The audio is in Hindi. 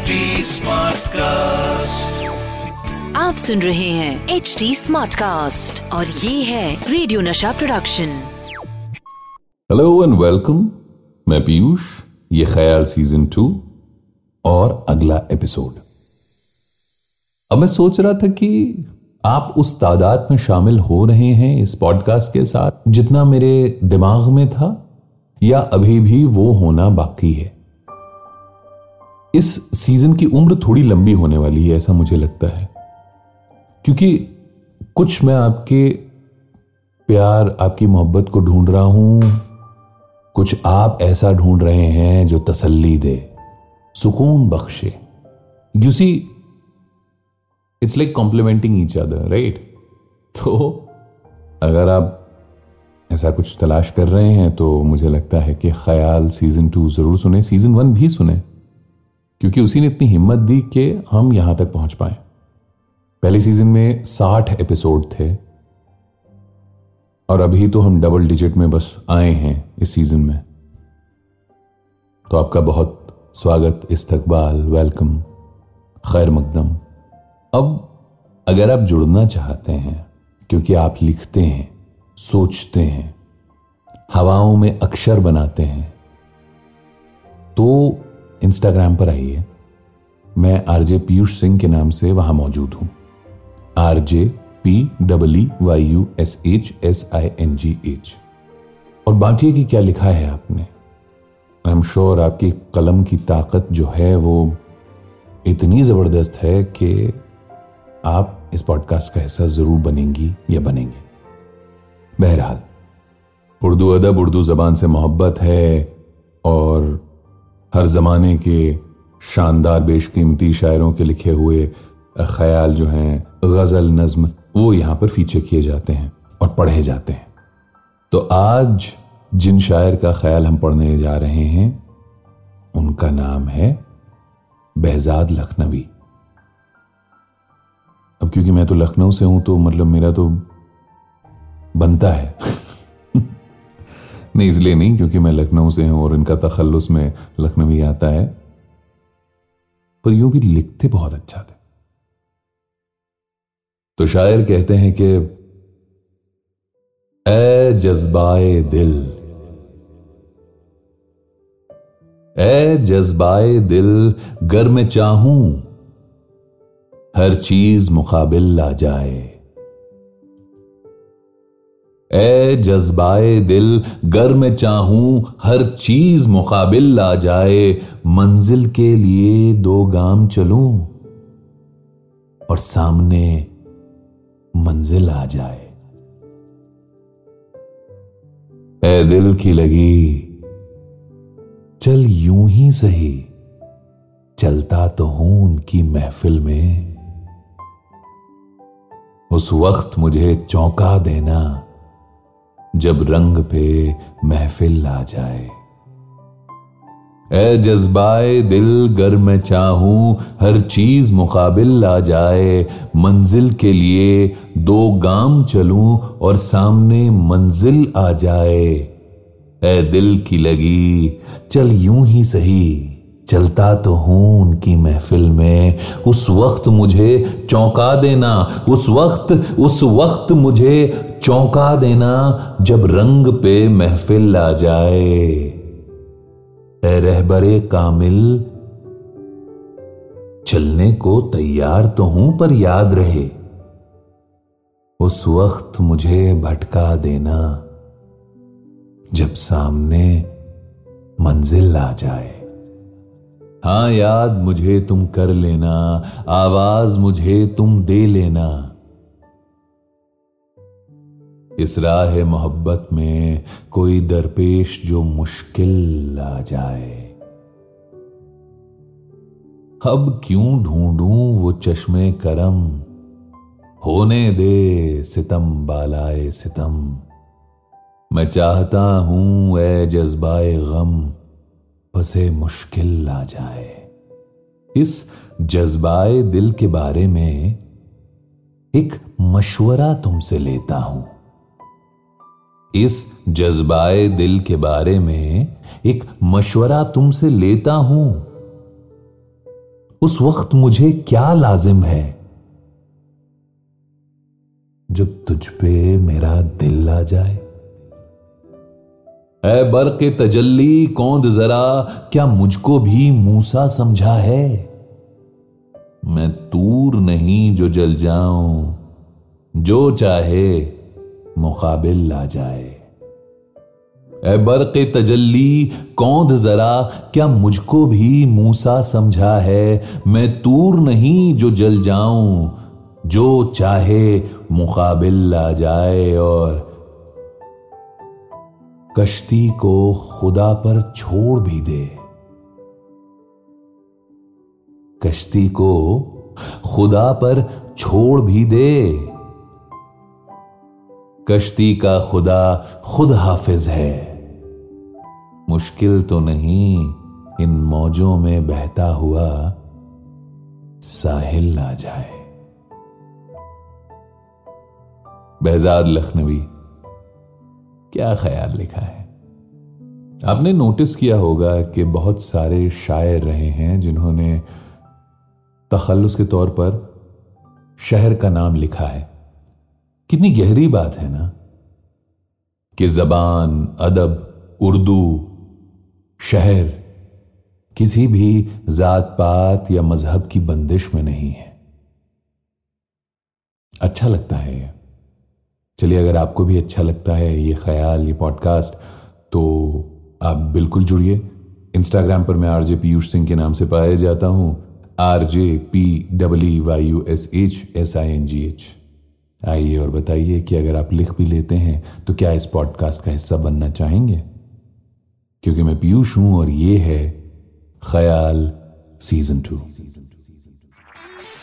HD कास्ट आप सुन रहे हैं एच डी स्मार्ट कास्ट और ये है रेडियो नशा प्रोडक्शन हेलो एंड वेलकम मैं पीयूष ये ख्याल सीज़न टू और अगला एपिसोड अब मैं सोच रहा था कि आप उस तादाद में शामिल हो रहे हैं इस पॉडकास्ट के साथ जितना मेरे दिमाग में था या अभी भी वो होना बाकी है। इस सीज़न की उम्र थोड़ी लंबी होने वाली है, ऐसा मुझे लगता है। क्योंकि कुछ मैं आपके प्यार, आपकी मोहब्बत को ढूंढ रहा हूँ। कुछ आप ऐसा ढूंढ रहे हैं जो तसल्ली दे, सुकून बख्शे। You see it's like complementing each other right तो अगर आप ऐसा कुछ तलाश कर रहे हैं तो मुझे लगता है कि ख्याल सीज़न टू ज़रूर सुने सीज़न वन भी सुने। क्योंकि उसी ने इतनी हिम्मत दी कि हम यहाँ तक पहुँच पाए। पहले सीज़न में साठ एपिसोड थे। और अभी तो हम डबल डिजिट में बस आए हैं इस सीज़न में। तो आपका बहुत स्वागत, इस्तकबाल वेलकम खैर मकदम। अब अगर आप जुड़ना चाहते हैं, क्योंकि आप लिखते हैं, सोचते हैं, हवाओं में अक्षर बनाते हैं तो इंस्टाग्राम पर आइए। मैं आरजे पीयूष सिंह के नाम से वहाँ मौजूद हूँ। RJ P double Y U S H S I N G H. और बांटिए कि क्या लिखा है आपने? आई एम श्योर आपकी कलम की ताकत जो है वो इतनी ज़बरदस्त है कि आप इस पॉडकास्ट का हिस्सा ज़रूर बनेंगी या बनेंगे। बहरहाल, उर्दू अदब उर्दू जबान से मोहब्बत है और हर जमाने के शानदार बेशकीमती शायरों के लिखे हुए ख्याल जो हैं, गज़ल, नज्म, वो यहाँ पर फीचर किए जाते हैं और पढ़े जाते हैं। तो आज जिन शायर का ख्याल हम पढ़ने जा रहे हैं, उनका नाम है behzad लखनवी। अब क्योंकि मैं तो लखनऊ से हूँ तो मतलब मेरा तो बनता है। नहीं, इसलिए नहीं, क्योंकि मैं लखनऊ से हूँ और इनका तखल्लुस में लखनवी आता है। पर यूँ भी लिखते बहुत अच्छा थे। तो शायर कहते हैं कि ए जज्बाए दिल। ए जज्बाए दिल, गर में चाहूँ, हर चीज़ मुकाबिल ला जाए। ए जज्बाए दिल गर में चाहूँ हर चीज़ मुकाबिल ला जाए, मंजिल के लिए दो गाम चलूँ और सामने मंजिल आ जाए। ए दिल की लगी, चल यूँ ही सही, चलता तो हूँ उनकी महफिल में। उस वक्त मुझे चौंका देना जब रंग पे महफिल आ जाए। ए जज्बाए दिल गर मैं चाहूँ, हर चीज़ मुकाबिल आ जाए। मंजिल के लिए दो गाम चलूँ और सामने मंजिल आ जाए। ए दिल की लगी, चल यूँ ही सही। चलता तो हूँ उनकी महफिल में। उस वक्त मुझे चौंका देना, उस वक्त उस वक्त मुझे चौंका देना जब रंग पे महफिल आ जाए। रहबरे कामिल, चलने को तैयार तो हूँ पर याद रहे। उस वक्त मुझे भटका देना जब सामने मंजिल आ जाए। हाँ याद मुझे तुम कर लेना, आवाज़ मुझे तुम दे लेना। इस राह मोहब्बत में कोई दरपेश जो मुश्किल आ जाए। अब क्यों ढूंढूं वो चश्मे करम? होने दे सितम, बालाए सितम। मैं चाहता हूँ ए जज्बाए गम। बसे मुश्किल आ जाए। इस जज्बाए दिल के बारे में एक मशवरा तुमसे लेता हूँ। इस जज्बाए दिल के बारे में एक मशवरा तुमसे लेता हूँ। उस वक्त मुझे क्या लाजिम है? जब तुझ पे मेरा दिल आ जाए। ए बर्क तजल्ली, कौंद जरा, क्या मुझको भी मूसा समझा है? मैं तूर नहीं जो जल जाऊँ, जो चाहे मुकाबिल ला जाए। ए बर्क तजल्ली, कौंद जरा, क्या मुझको भी मूसा समझा है? मैं तूर नहीं जो जल जाऊँ, जो चाहे मुकाबिल ला जाए और कश्ती को खुदा पर छोड़ भी दे। कश्ती को खुदा पर छोड़ भी दे। कश्ती का खुदा खुद हाफिज है। मुश्किल तो नहीं, इन मौजों में बहता हुआ साहिल आ जाए। बेहजाद लखनवी क्या ख्याल लिखा है? आपने नोटिस किया होगा कि बहुत सारे शायर रहे हैं जिन्होंने तखल्लुस के तौर पर शहर का नाम लिखा है। कितनी गहरी बात है ना? कि जबान, अदब, उर्दू, शहर किसी भी जात पात या मज़हब की बंदिश में नहीं है। अच्छा लगता है ये। चलिए, अगर आपको भी अच्छा लगता है ये ख्याल, ये पॉडकास्ट तो आप बिल्कुल जुड़िए। इंस्टाग्राम पर मैं आरजे पीयूष सिंह के नाम से पाया जाता हूँ। R J P W Y U S H S I N G H आइए और बताइए कि अगर आप लिख भी लेते हैं तो क्या इस पॉडकास्ट का हिस्सा बनना चाहेंगे? क्योंकि मैं पीयूष हूँ और ये है ख्याल सीज़न टू